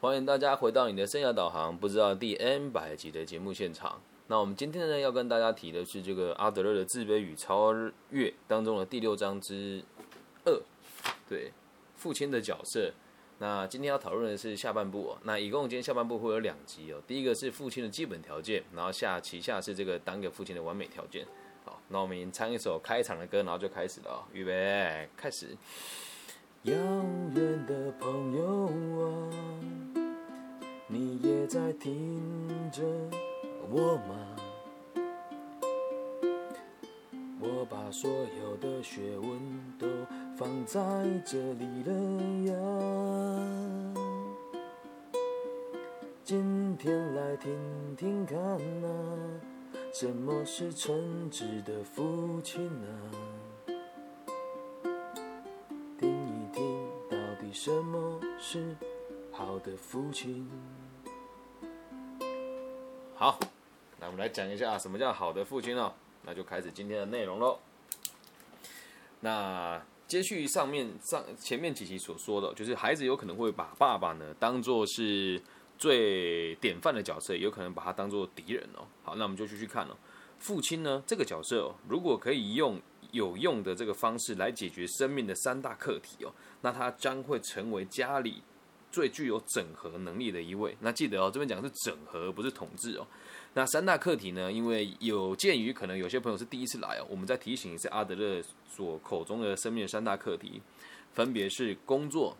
欢迎大家回到你的生涯导航，不知道第 N 百集的节目现场。那我们今天呢要跟大家提的是这个阿德勒的自卑与超越当中的第六章之二，对父亲的角色。那今天要讨论的是下半部哦。那一共今天下半部会有两集哦。第一个是父亲的基本条件，然后下旗下是这个当个父亲的完美条件。好，那我们唱一首开场的歌，然后就开始了哦。预备，开始。遥远的朋友啊，你也在听着我吗？我把所有的学问都放在这里了呀。今天来听听看啊，什么是称职的父亲啊？父亲？好，那我们来讲一下什么叫好的父亲哦。那就开始今天的内容喽。那接续上面上前面几集所说的，就是孩子有可能会把爸爸呢当做是最典范的角色，有可能把他当做敌人哦。好，那我们就继续看哦。父亲呢这个角色哦，如果可以用有用的这个方式来解决生命的三大课题哦。那他将会成为家里最具有整合能力的一位。那记得哦，这边讲是整合，不是统治哦。那三大课题呢？因为有鉴于可能有些朋友是第一次来哦，我们再提醒一下阿德勒所口中的生命三大课题，分别是工作，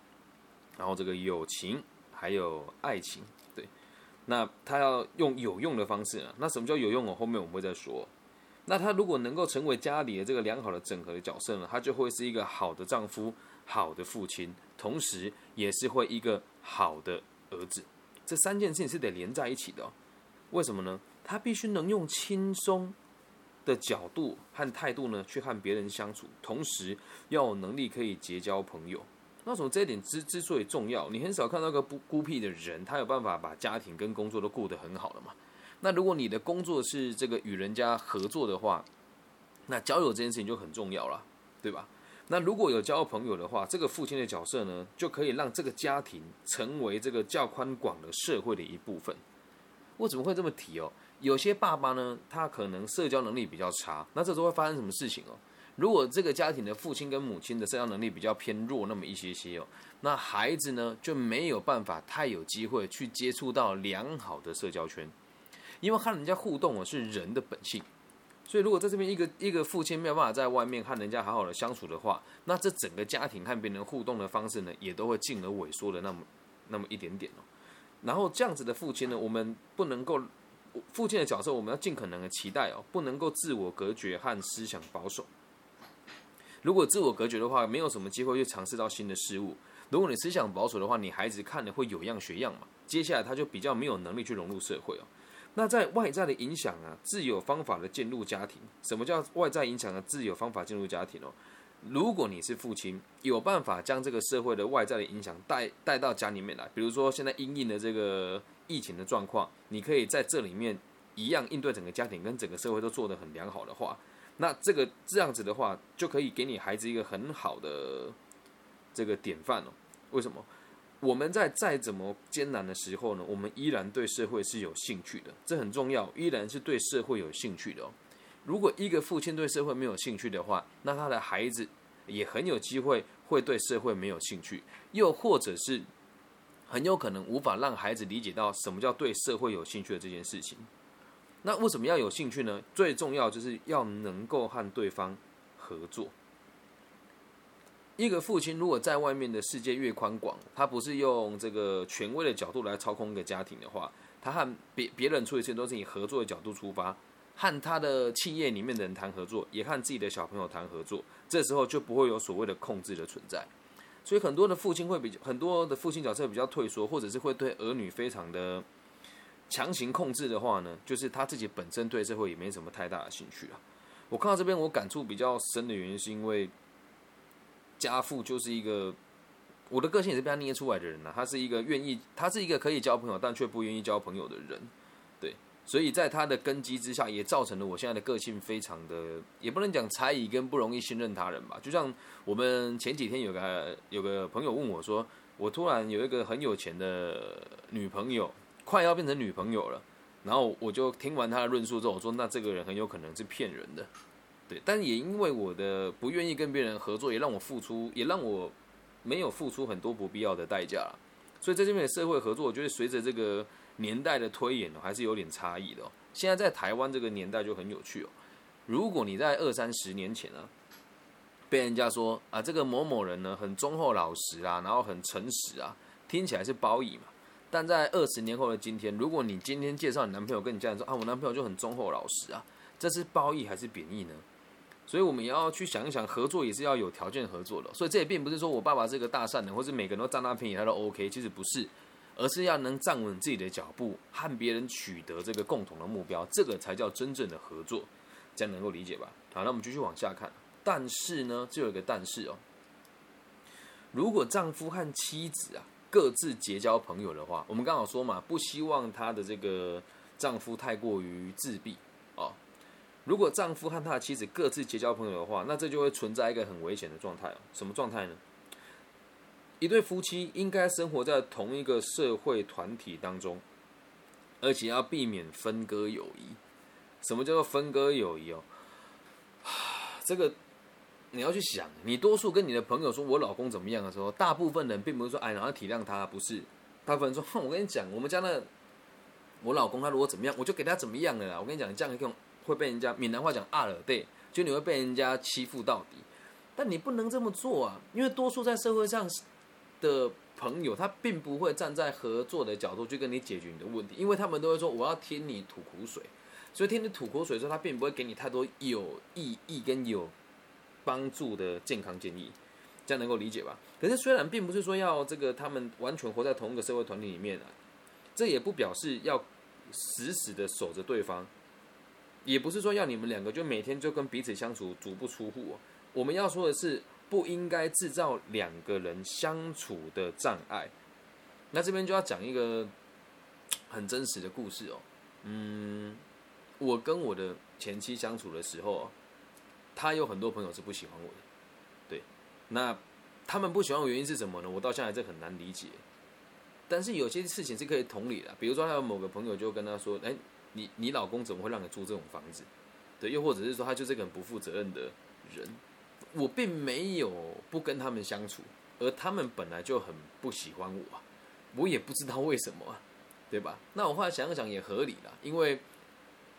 然后这个友情，还有爱情。对，那他要用有用的方式啊。那什么叫有用哦？后面我们会再说。那他如果能够成为家里的这个良好的整合的角色呢，他就会是一个好的丈夫。好的父亲，同时也是会一个好的儿子，这三件事情是得连在一起的。为什么呢？他必须能用轻松的角度和态度呢，去和别人相处，同时要有能力可以结交朋友。那从这一点之之所以重要，你很少看到个不孤僻的人，他有办法把家庭跟工作都顾得很好了嘛？那如果你的工作是这个与人家合作的话，那交友这件事情就很重要了，对吧？那如果有交朋友的话，这个父亲的角色呢，就可以让这个家庭成为这个较宽广的社会的一部分。我怎么会这么提哦？有些爸爸呢，他可能社交能力比较差，那这时候会发生什么事情哦？如果这个家庭的父亲跟母亲的社交能力比较偏弱那么一些些哦，那孩子呢就没有办法太有机会去接触到良好的社交圈，因为和人家互动哦是人的本性。所以，如果在这边一个一个父亲没有办法在外面和人家好好的相处的话，那这整个家庭和别人互动的方式呢，也都会进而萎缩的那么那么一点点哦。然后这样子的父亲呢，我们不能够父亲的角色，我们要尽可能的期待哦，不能够自我隔绝和思想保守。如果自我隔绝的话，没有什么机会去尝试到新的事物。如果你思想保守的话，你孩子看的会有样学样嘛，接下来他就比较没有能力去融入社会哦。那在外在的影响啊，自有方法的进入家庭。什么叫外在影响的自有方法进入家庭哦？如果你是父亲，有办法将这个社会的外在的影响带带到家里面来，比如说现在因应的这个疫情的状况，你可以在这里面一样应对整个家庭跟整个社会都做得很良好的话，那这个这样子的话，就可以给你孩子一个很好的这个典范哦。为什么？我们在再怎么艰难的时候呢，我们依然对社会是有兴趣的，这很重要，依然是对社会有兴趣的哦。如果一个父亲对社会没有兴趣的话，那他的孩子也很有机会会对社会没有兴趣，又或者是很有可能无法让孩子理解到什么叫对社会有兴趣的这件事情。那为什么要有兴趣呢？最重要就是要能够和对方合作。一个父亲如果在外面的世界越宽广，他不是用这个权威的角度来操控一个家庭的话，他和别别人处理事情都是以合作的角度出发，和他的企业里面的人谈合作，也和自己的小朋友谈合作，这时候就不会有所谓的控制的存在。所以很多的父亲会比较，很多的父亲角色比较退缩，或者是会对儿女非常的强行控制的话呢，就是他自己本身对社会也没什么太大的兴趣啊。我看到这边我感触比较深的原因是因为。家父就是一个，我的个性也是被他捏出来的人呐。他是一个愿意，他是一个可以交朋友，但却不愿意交朋友的人。对，所以在他的根基之下，也造成了我现在的个性非常的，也不能讲猜疑跟不容易信任他人吧。就像我们前几天有个有个朋友问我说：“我突然有一个很有钱的女朋友，快要变成女朋友了，然后我就听完他的论述之后，我说那这个人很有可能是骗人的，对，但也因为我的不愿意跟别人合作，也让我付出，也让我没有付出很多不必要的代价，所以在这边的社会合作，我觉得随着这个年代的推演哦，还是有点差异的哦。现在在台湾这个年代就很有趣哦，如果你在二三十年前啊。被人家说啊，这个某某人呢很忠厚老实啊，然后很诚实啊，听起来是褒义嘛。但在二十年后的今天，如果你今天介绍你男朋友跟你家人说啊，我男朋友就很忠厚老实啊，这是褒义还是贬义呢？所以我们也要去想一想，合作也是要有条件合作的。所以这也并不是说我爸爸是个大善人，或是每个人都占他便宜他都 OK，其实不是，而是要能站稳自己的脚步，和别人取得这个共同的目标，这个才叫真正的合作。这样能够理解吧？好，那我们继续往下看。但是呢，就有一个但是哦。如果丈夫和妻子啊各自结交朋友的话，我们刚好说嘛，不希望她的这个丈夫太过于自闭。如果丈夫和他的妻子各自结交朋友的话，那这就会存在一个很危险的状态哦。什么状态呢？一对夫妻应该生活在同一个社会团体当中，而且要避免分割友谊。什么叫做分割友谊哦？这个。你要去想，你多数跟你的朋友说我老公怎么样的时候，大部分人并不是说哎，然后体谅他，不是，大部分人说，我跟你讲，我们家那我老公他如果怎么样，我就给他怎么样了啦。我跟你讲，这样一种会被人家闽南话讲阿尔对，就你会被人家欺负到底。但你不能这么做啊，因为多数在社会上的朋友，他并不会站在合作的角度去跟你解决你的问题，因为他们都会说我要听你吐苦水，所以听你吐苦水的时候，他并不会给你太多有意义跟有。帮助的健康建议，这样能够理解吧？可是虽然并不是说要这个他们完全活在同一个社会团体里面啊，这也不表示要死死的守着对方，也不是说要你们两个就每天就跟彼此相处足不出户。我们要说的是，不应该制造两个人相处的障碍。那这边就要讲一个很真实的故事哦。嗯，我跟我的前妻相处的时候。他有很多朋友是不喜欢我的，对，那他们不喜欢我原因是什么呢？我到现在这很难理解。但是有些事情是可以同理的，比如说他有某个朋友就跟他说：“哎，你你老公怎么会让你住这种房子？”对，又或者是说他就是个很不负责任的人。我并没有不跟他们相处，而他们本来就很不喜欢我，我也不知道为什么，对吧？那我后来想想也合理了，因为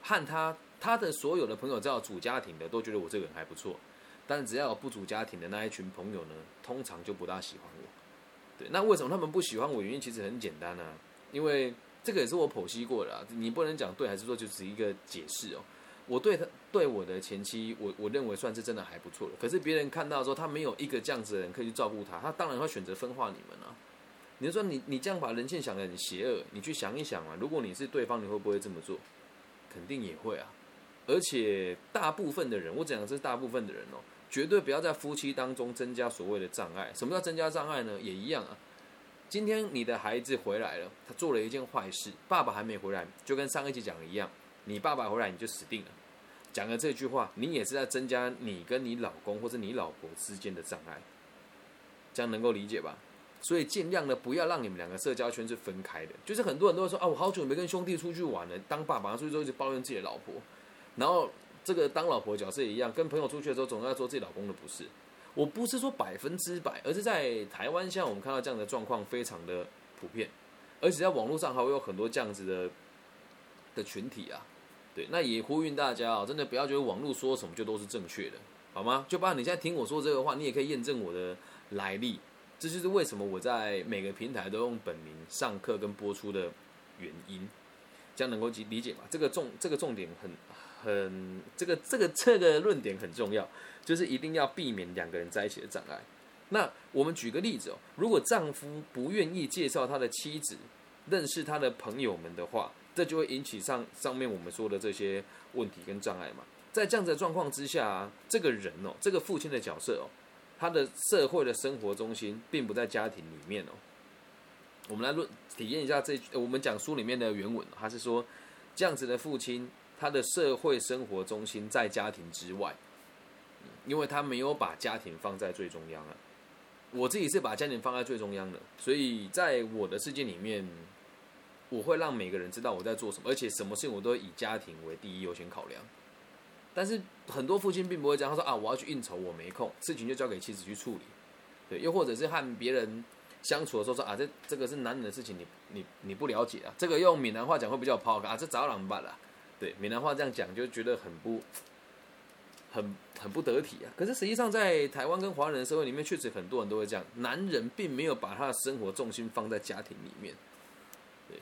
和他。他的所有的朋友，只要组家庭的，都觉得我这个人还不错。但只要有不组家庭的那一群朋友呢，通常就不大喜欢我。对，那为什么他们不喜欢我？原因其实很简单啊，因为这个也是我剖析过的。你不能讲对还是错就是一个解释哦。我对他对我的前妻，我我认为算是真的还不错的。可是别人看到说他没有一个这样子的人可以去照顾他，他当然会选择分化你们啊。你就说你你这样把人性想的很邪恶，你去想一想啊，如果你是对方，你会不会这么做？肯定也会啊。而且大部分的人，我讲的是大部分的人哦，绝对不要在夫妻当中增加所谓的障碍。什么叫增加障碍呢？也一样啊。今天你的孩子回来了，他做了一件坏事，爸爸还没回来，就跟上一集讲的一样，你爸爸回来你就死定了。讲了这句话，你也是在增加你跟你老公或者你老婆之间的障碍，这样能够理解吧？所以尽量的不要让你们两个社交圈是分开的。就是很多人都会说啊，我好久没跟兄弟出去玩了，当爸爸出去之后就抱怨自己的老婆。然后这个当老婆角色也一样，跟朋友出去的时候，总要说自己老公的不是。我不是说百分之百，而是在台湾现在我们看到这样的状况非常的普遍，而且在网络上还会有很多这样子的的群体啊。对，那也呼吁大家啊，真的不要觉得网络说什么就都是正确的，好吗？就包括你现在听我说这个话，你也可以验证我的来历。这就是为什么我在每个平台都用本名上课跟播出的原因，这样能够理解吧？这个重这个重点很。很这个这个 这个论点很重要，就是一定要避免两个人在一起的障碍。那我们举个例子哦，如果丈夫不愿意介绍他的妻子认识他的朋友们的话，这就会引起上上面我们说的这些问题跟障碍嘛。在这样的状况之下啊，这个人哦，这个父亲的角色哦，他的社会的生活中心并不在家庭里面哦。我们来论体验一下这我们讲书里面的原文，他是说这样子的父亲。他的社会生活中心在家庭之外，因为他没有把家庭放在最中央啊。我自己是把家庭放在最中央的，所以在我的世界里面，我会让每个人知道我在做什么，而且什么事情我都以家庭为第一优先考量。但是很多父亲并不会这样，他说啊，我要去应酬，我没空，事情就交给妻子去处理。对，又或者是和别人相处的时候说啊，这这个是男人的事情，你你你不了解啊。这个用闽南话讲会比较抛啊，这早朗办了。对，闽南话这样讲就觉得很不很很不得体啊。可是实际上在台湾跟华人社会里面，确实很多人都会这样，男人并没有把他的生活重心放在家庭里面。对，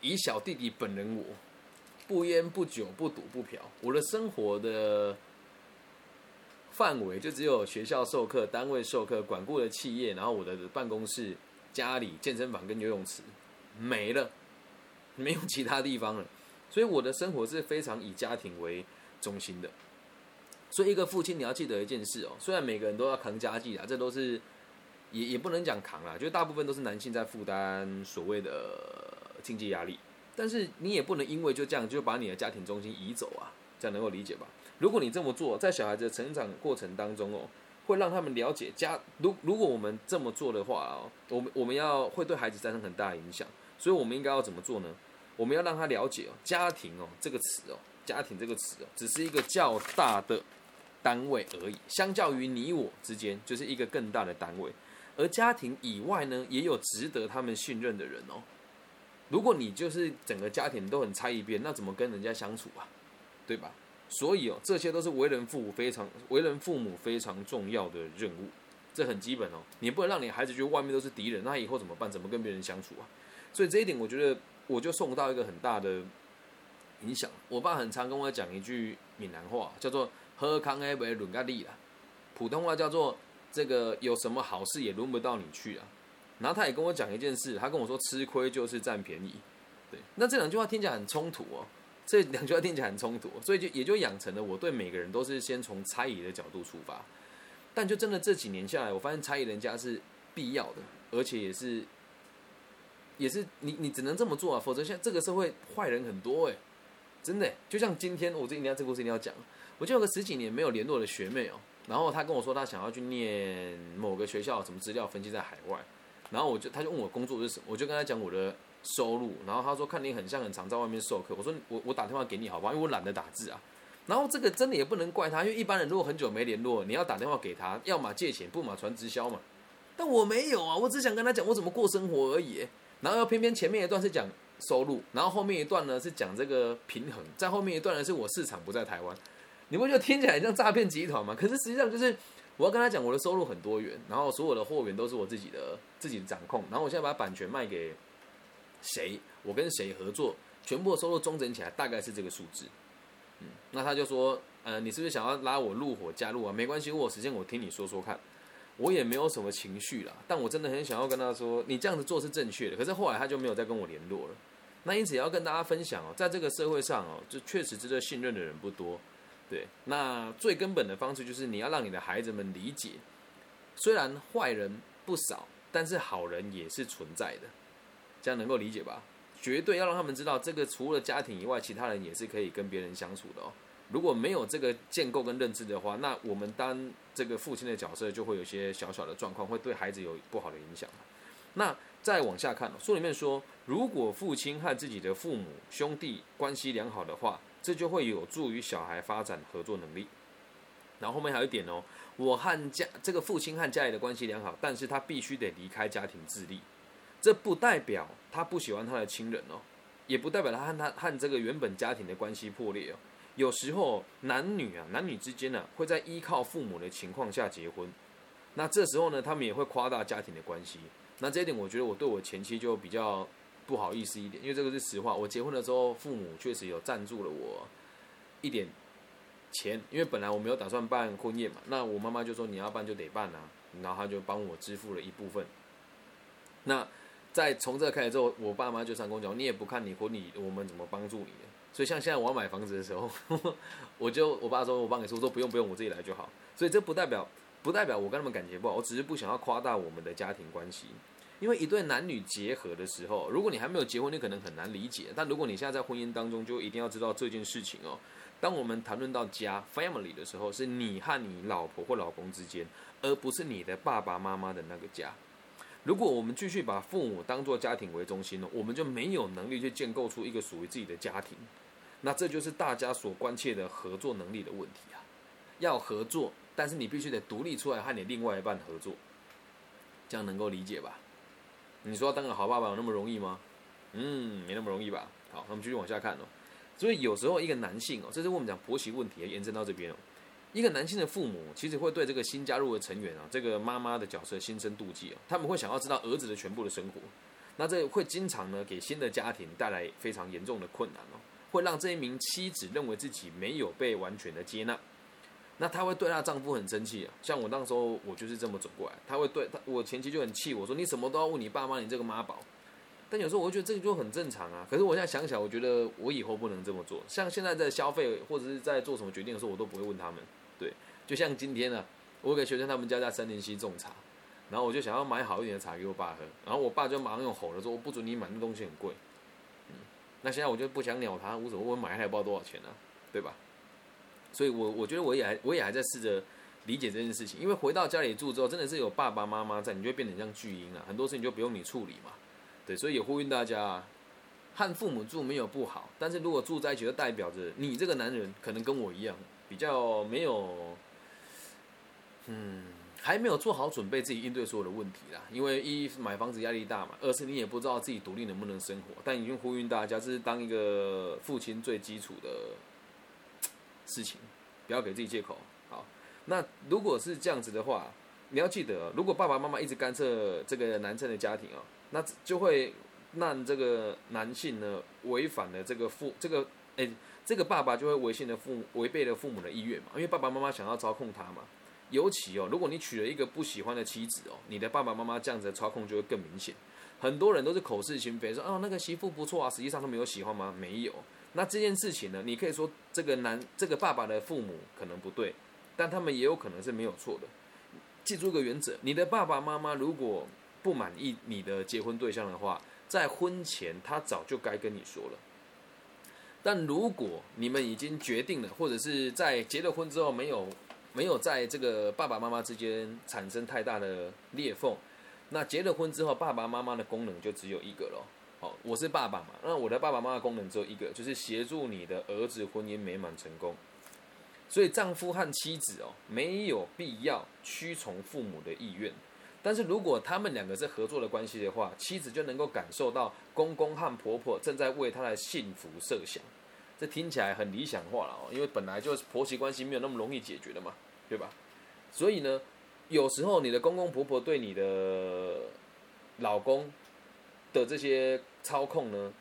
以小弟弟本人我。不烟不酒不赌不嫖，我的生活的范围就只有学校授课、单位授课、管顾的企业，然后我的办公室、家里、健身房跟游泳池没了，没有其他地方了。所以我的生活是非常以家庭为中心的。所以一个父亲你要记得一件事哦，虽然每个人都要扛家计啊，这都是也也不能讲扛啦，就大部分都是男性在负担所谓的经济压力。但是你也不能因为就这样就把你的家庭中心移走啊，这样能够理解吧？如果你这么做，在小孩子的成长过程当中哦，会让他们了解家。如如果我们这么做的话哦，我们我们要会对孩子产生很大的影响。所以我们应该要怎么做呢？我们要让他了解哦，家庭哦这个词哦，家庭这个词哦，只是一个较大的单位而已。相较于你我之间，就是一个更大的单位。而家庭以外呢，也有值得他们信任的人哦。如果你就是整个家庭都很猜一遍，那怎么跟人家相处啊？对吧？所以哦，这些都是为人父母非常为人父母非常重要的任务，这很基本哦。你不能让你孩子觉得外面都是敌人，那以后怎么办？怎么跟别人相处啊？所以这一点，我觉得我就受到一个很大的影响。我爸很常跟我讲一句闽南话，叫做“喝康哎为轮个力啦”，普通话叫做“这个有什么好事也轮不到你去啊”。然后他也跟我讲一件事，他跟我说吃亏就是占便宜，对。那这两句话听起来很冲突哦，这两句话听起来很冲突，所以就也就养成了我对每个人都是先从猜疑的角度出发。但就真的这几年下来，我发现猜疑人家是必要的，而且也是也是你你只能这么做啊，否则现在这个社会坏人很多哎，真的。就像今天我这一定要这个故事一定要讲，我就有个十几年没有联络的学妹哦，然后她跟我说她想要去念某个学校，什么资料分析在海外。然后我就，她就问我工作是什么，我就跟她讲我的收入。然后她说看你很像很常在外面授课，我说我我打电话给你好不好？因为我懒得打字啊。然后这个真的也不能怪他，因为一般人如果很久没联络，你要打电话给他，要么借钱，不嘛传直销嘛。但我没有啊，我只想跟他讲我怎么过生活而已。然后偏偏前面一段是讲收入，然后后面一段呢是讲这个平衡，在后面一段呢是我市场不在台湾。你不觉得听起来像诈骗集团吗？可是实际上就是。我要跟他讲，我的收入很多元，然后所有的货源都是我自己的自己的掌控，然后我现在把版权卖给谁，我跟谁合作，全部的收入中整起来大概是这个数字。嗯，那他就说，呃，你是不是想要拉我入伙加入啊？没关系，我有时间我听你说说看。我也没有什么情绪啦，但我真的很想要跟他说，你这样子做是正确的。可是后来他就没有再跟我联络了。那因此也要跟大家分享哦，在这个社会上哦，就确实值得信任的人不多。对，那最根本的方式就是你要让你的孩子们理解，虽然坏人不少，但是好人也是存在的，这样能够理解吧？绝对要让他们知道，这个除了家庭以外，其他人也是可以跟别人相处的哦。如果没有这个建构跟认知的话，那我们当这个父亲的角色就会有些小小的状况，会对孩子有不好的影响。那再往下看，书里面说，如果父亲和自己的父母兄弟关系良好的话。这就会有助于小孩发展合作能力。然后后面还有一点哦，我和家这个父亲和家里的关系良好，但是他必须得离开家庭自立。这不代表他不喜欢他的亲人哦，也不代表他和他和这个原本家庭的关系破裂哦。有时候男女啊，男女之间呢，会在依靠父母的情况下结婚。那这时候呢，他们也会夸大家庭的关系。那这一点，我觉得我对我前妻就比较。不好意思一点，因为这个是实话。我结婚的时候，父母确实有赞助了我一点钱，因为本来我没有打算办婚宴嘛。那我妈妈就说你要办就得办啊，然后他就帮我支付了一部分。那在从这开始之后，我爸妈就上跟我讲，你也不看你婚礼，我们怎么帮助你？所以像现在我要买房子的时候，我就我爸说我帮你说，说不用不用，我自己来就好。所以这不代表不代表我跟他们感情不好，我只是不想要夸大我们的家庭关系。因为一对男女结合的时候，如果你还没有结婚，你可能很难理解。但如果你现在在婚姻当中，就一定要知道这件事情哦。当我们谈论到家 （family） 的时候，是你和你老婆或老公之间，而不是你的爸爸妈妈的那个家。如果我们继续把父母当做家庭为中心呢，我们就没有能力去建构出一个属于自己的家庭。那这就是大家所关切的合作能力的问题啊！要合作，但是你必须得独立出来和你另外一半合作，这样能够理解吧？你说当个好爸爸有那么容易吗？嗯，没那么容易吧？好，那我们继续往下看哦。所以有时候一个男性哦，这是我们讲婆媳问题延伸到这边哦。一个男性的父母其实会对这个新加入的成员啊，这个妈妈的角色心生妒忌哦。他们会想要知道儿子的全部的生活，那这会经常呢给新的家庭带来非常严重的困难哦。会让这一名妻子认为自己没有被完全的接纳，那她会对她丈夫很生气啊。像我那时候，我就是这么走过来。她会对她，我前妻就很气我说：“你什么都要问你爸妈，你这个妈宝。”但有时候我觉得这个就很正常啊。可是我现在想起来，我觉得我以后不能这么做。像现在在消费或者是在做什么决定的时候，我都不会问他们。对，就像今天呢，我给学生他们家在三林溪种茶，然后我就想要买好一点的茶给我爸喝，然后我爸就马上用吼了说：“我不准你买，那东西很贵。”那现在我就不想鸟他，无所谓，我买还不知道多少钱呢，对吧？所以，我我觉得我也还我也还在试着理解这件事情，因为回到家里住之后，真的是有爸爸妈妈在，你就会变得像巨婴啊，很多事情就不用你处理嘛，对，所以也呼吁大家啊，和父母住没有不好，但是如果住在一起，就代表着你这个男人可能跟我一样，比较没有，嗯。还没有做好准备，自己应对所有的问题啦。因为一买房子压力大嘛，二是你也不知道自己独立能不能生活。但已经呼吁大家，这是当一个父亲最基础的事情，不要给自己借口。好，那如果是这样子的话，你要记得，如果爸爸妈妈一直干涉这个男生的家庭啊，那就会让这个男性呢违反了这个父这个哎这个爸爸就会违信了父违背了父母的意愿嘛，因为爸爸妈妈想要操控他嘛。尤其哦，如果你娶了一个不喜欢的妻子哦，你的爸爸妈妈这样子的操控就会更明显。很多人都是口是心非，说哦那个媳妇不错啊，实际上他没有喜欢吗？没有。那这件事情呢，你可以说这个男这个爸爸的父母可能不对，但他们也有可能是没有错的。记住一个原则：你的爸爸妈妈如果不满意你的结婚对象的话，在婚前他早就该跟你说了。但如果你们已经决定了，或者是在结了婚之后没有。没有在这个爸爸妈妈之间产生太大的裂缝，那结了婚之后，爸爸妈妈的功能就只有一个了。好，我是爸爸嘛，那我的爸爸妈妈功能只有一个，就是协助你的儿子婚姻美满成功。所以丈夫和妻子哦，没有必要屈从父母的意愿。但是如果他们两个是合作的关系的话，妻子就能够感受到公公和婆婆正在为她的幸福设想。这听起来很理想化了哦，因为本来就是婆媳关系没有那么容易解决的嘛，对吧？所以呢，有时候你的公公婆婆对你的老公的这些操控呢，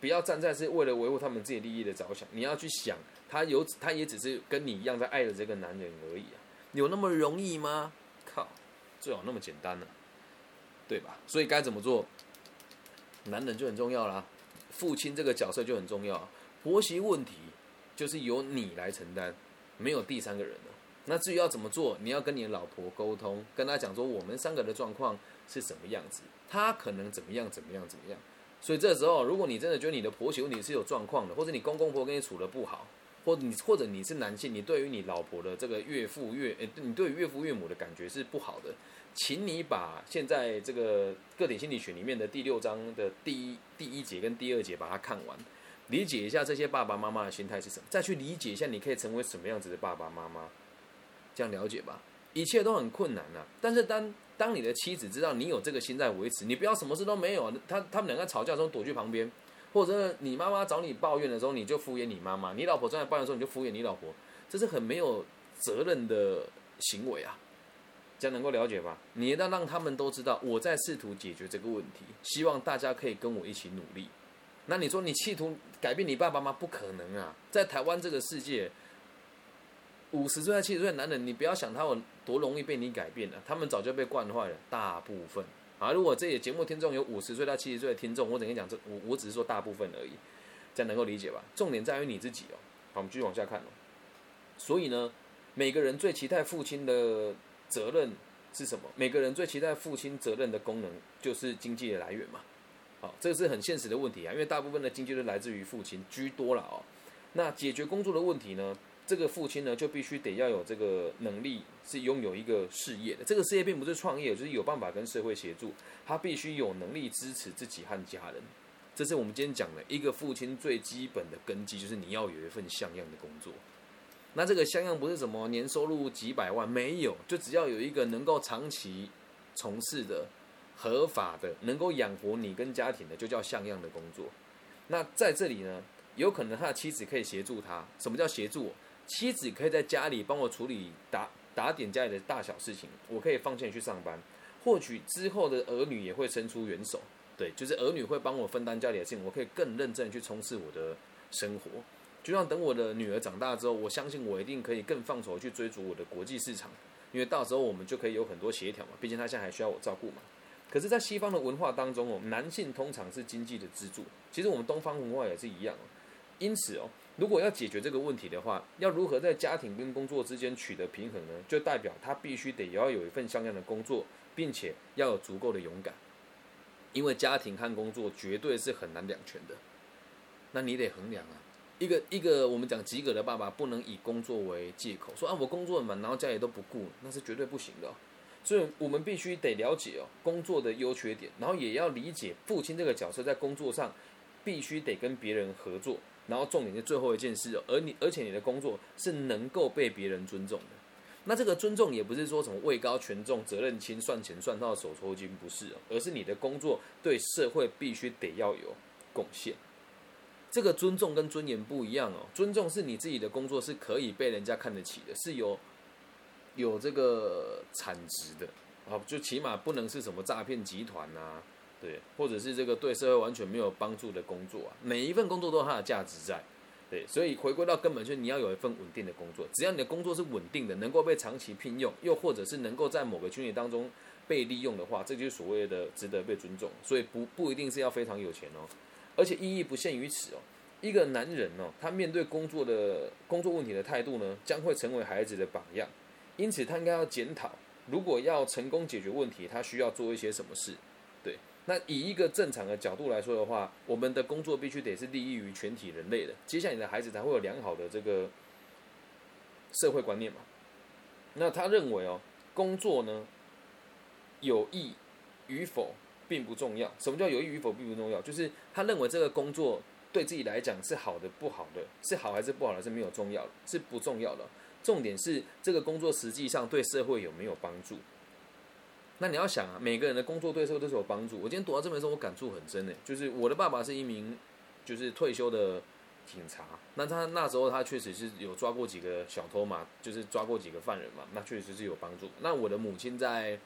不要站在是为了维护他们自己利益的着想，你要去想，他有他也只是跟你一样在爱着这个男人而已啊，有那么容易吗？靠，最好那么简单呢，对吧？所以该怎么做？男人就很重要啦，父亲这个角色就很重要。婆媳问题就是由你来承担，没有第三个人了。那至于要怎么做，你要跟你的老婆沟通，跟她讲说我们三个人的状况是什么样子，她可能怎么样怎么样怎么样。所以这时候，如果你真的觉得你的婆媳问题是有状况的，或者你公公婆跟你处的不好，或者你或者你是男性，你对于你老婆的这个岳父岳，诶，你对岳父岳母的感觉是不好的，请你把现在这个个体心理学里面的第六章的第一第一节跟第二节把它看完。理解一下这些爸爸妈妈的心态是什么，再去理解一下你可以成为什么样子的爸爸妈妈，这样了解吧。一切都很困难呐，但是当当你的妻子知道你有这个心在维持，你不要什么事都没有，他他们两个吵架的时候躲去旁边，或者你妈妈找你抱怨的时候你就敷衍你妈妈，你老婆正在抱怨的时候你就敷衍你老婆，这是很没有责任的行为啊，这样能够了解吧？你要让他们都知道我在试图解决这个问题，希望大家可以跟我一起努力。那你说你企图改变你爸爸吗？不可能啊！在台湾这个世界，五十岁到、七十岁的男人，你不要想他有多容易被你改变了，他们早就被惯坏了。大部分啊，如果这些节目听众有五十岁到七十岁的听众，我只跟你讲这，我我只是说大部分而已，这样能够理解吧？重点在于你自己哦。好，我们继续往下看哦。所以呢，每个人最期待父亲的责任是什么？每个人最期待父亲责任的功能就是经济的来源嘛。这个是很现实的问题啊，因为大部分的经济都来自于父亲居多了哦。那解决工作的问题呢？这个父亲呢，就必须得要有这个能力，是拥有一个事业的。这个事业并不是创业，就是有办法跟社会协助。他必须有能力支持自己和家人。这是我们今天讲的一个父亲最基本的根基，就是你要有一份像样的工作。那这个像样不是什么年收入几百万，没有，就只要有一个能够长期从事的、合法的、能够养活你跟家庭的，就叫像样的工作。那在这里呢，有可能他的妻子可以协助他。什么叫协助？妻子可以在家里帮我处理打打点家里的大小事情，我可以放心去上班。或许之后的儿女也会伸出援手，对，就是儿女会帮我分担家里的事情，我可以更认真去冲刺我的生活。就像等我的女儿长大之后，我相信我一定可以更放手去追逐我的国际市场，因为到时候我们就可以有很多协调嘛。毕竟她现在还需要我照顾嘛。可是，在西方的文化当中哦，男性通常是经济的支柱，其实我们东方文化也是一样哦。因此哦。如果要解决这个问题的话，要如何在家庭跟工作之间取得平衡呢？就代表他必须得要有一份像样的工作，并且要有足够的勇敢，因为家庭和工作绝对是很难两全的。那你得衡量啊，一个一个我们讲及格的爸爸，不能以工作为借口说啊我工作很忙，然后家里都不顾，那是绝对不行的。所以我们必须得了解哦工作的优缺点，然后也要理解父亲这个角色在工作上必须得跟别人合作。然后重点是最后一件事哦，而你而且你的工作是能够被别人尊重的。那这个尊重也不是说什么位高权重、责任轻、算钱算到手抽筋，不是哦，而是你的工作对社会必须得要有贡献。这个尊重跟尊严不一样哦，尊重是你自己的工作是可以被人家看得起的，是有有这个产值的啊，就起码不能是什么诈骗集团呐。对，或者是这个对社会完全没有帮助的工作啊，每一份工作都有它的价值在。对，所以回归到根本，就是你要有一份稳定的工作。只要你的工作是稳定的，能够被长期聘用，又或者是能够在某个群体当中被利用的话，这就是所谓的值得被尊重。所以不不一定是要非常有钱哦，而且意义不限于此哦。一个男人哦，他面对工作的工作问题的态度呢，将会成为孩子的榜样。因此，他应该要检讨，如果要成功解决问题，他需要做一些什么事。对那以一个正常的角度来说的话，我们的工作必须得是利益于全体人类的，接下来你的孩子才会有良好的这个社会观念嘛。那他认为哦，工作呢有益与否并不重要。什么叫有益与否并不重要？就是他认为这个工作对自己来讲是好的不好的，是好还是不好的是没有重要的，是不重要的。重点是这个工作实际上对社会有没有帮助。那你要想啊，每个人的工作对社会都是有帮助。我今天读到这本书，我感触很深诶。就是我的爸爸是一名，就是退休的警察。那他那时候他确实是有抓过几个小偷嘛，就是抓过几个犯人嘛。那确实是有帮助。那我的母亲在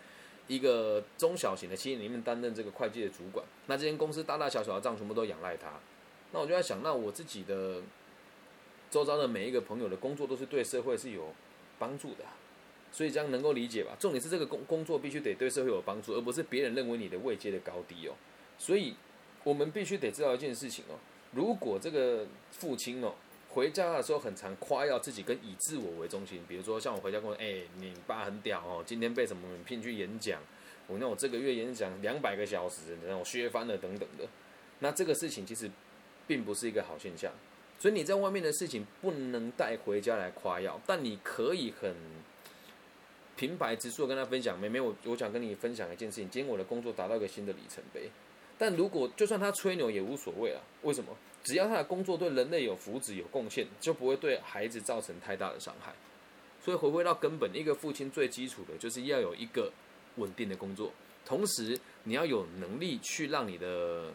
一个中小型的企业里面担任这个会计的主管。那这间公司大大小小的账全部都仰赖他。那我就在想，那我自己的周遭的每一个朋友的工作都是对社会是有帮助的。所以这样能够理解吧？重点是这个工工作必须得对社会有帮助，而不是别人认为你的位阶的高低哦。所以，我们必须得知道一件事情哦：如果这个父亲哦回家的时候很常夸耀自己，跟以自我为中心，比如说像我回家跟我哎，你爸很屌哦，今天被什么聘去演讲，我那我这个月演讲两百个小时，然后削翻了等等的，那这个事情其实并不是一个好现象。所以你在外面的事情不能带回家来夸耀，但你可以很。平白直述跟他分享，妹妹，我我想跟你分享一件事情。今天我的工作达到一个新的里程碑。但如果就算他吹牛也无所谓啊，为什么？只要他的工作对人类有福祉、有贡献，就不会对孩子造成太大的伤害。所以回归到根本，一个父亲最基础的就是要有一个稳定的工作，同时你要有能力去让你的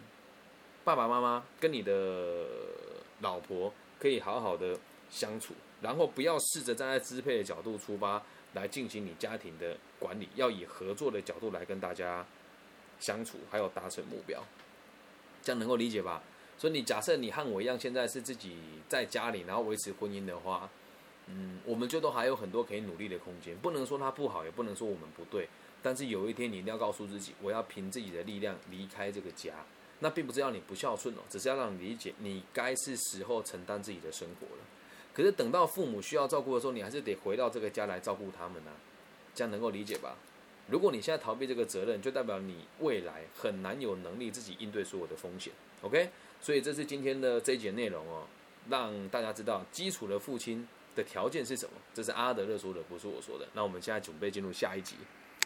爸爸妈妈跟你的老婆可以好好的相处，然后不要试着站在支配的角度出发。来进行你家庭的管理，要以合作的角度来跟大家相处，还有达成目标，这样能够理解吧？所以你假设你和我一样，现在是自己在家里，然后维持婚姻的话，嗯，我们就都还有很多可以努力的空间。不能说它不好，也不能说我们不对，但是有一天你一定要告诉自己，我要凭自己的力量离开这个家。那并不是要你不孝顺哦，只是要让你理解，你该是时候承担自己的生活了。可是等到父母需要照顾的时候，你还是得回到这个家来照顾他们呢，这样能够理解吧？如果你现在逃避这个责任，就代表你未来很难有能力自己应对所有的风险。OK，所以这是今天的这一节内容哦。让大家知道基础的父亲的条件是什么。这是阿德勒说的，不是我说的。那我们现在准备进入下一集。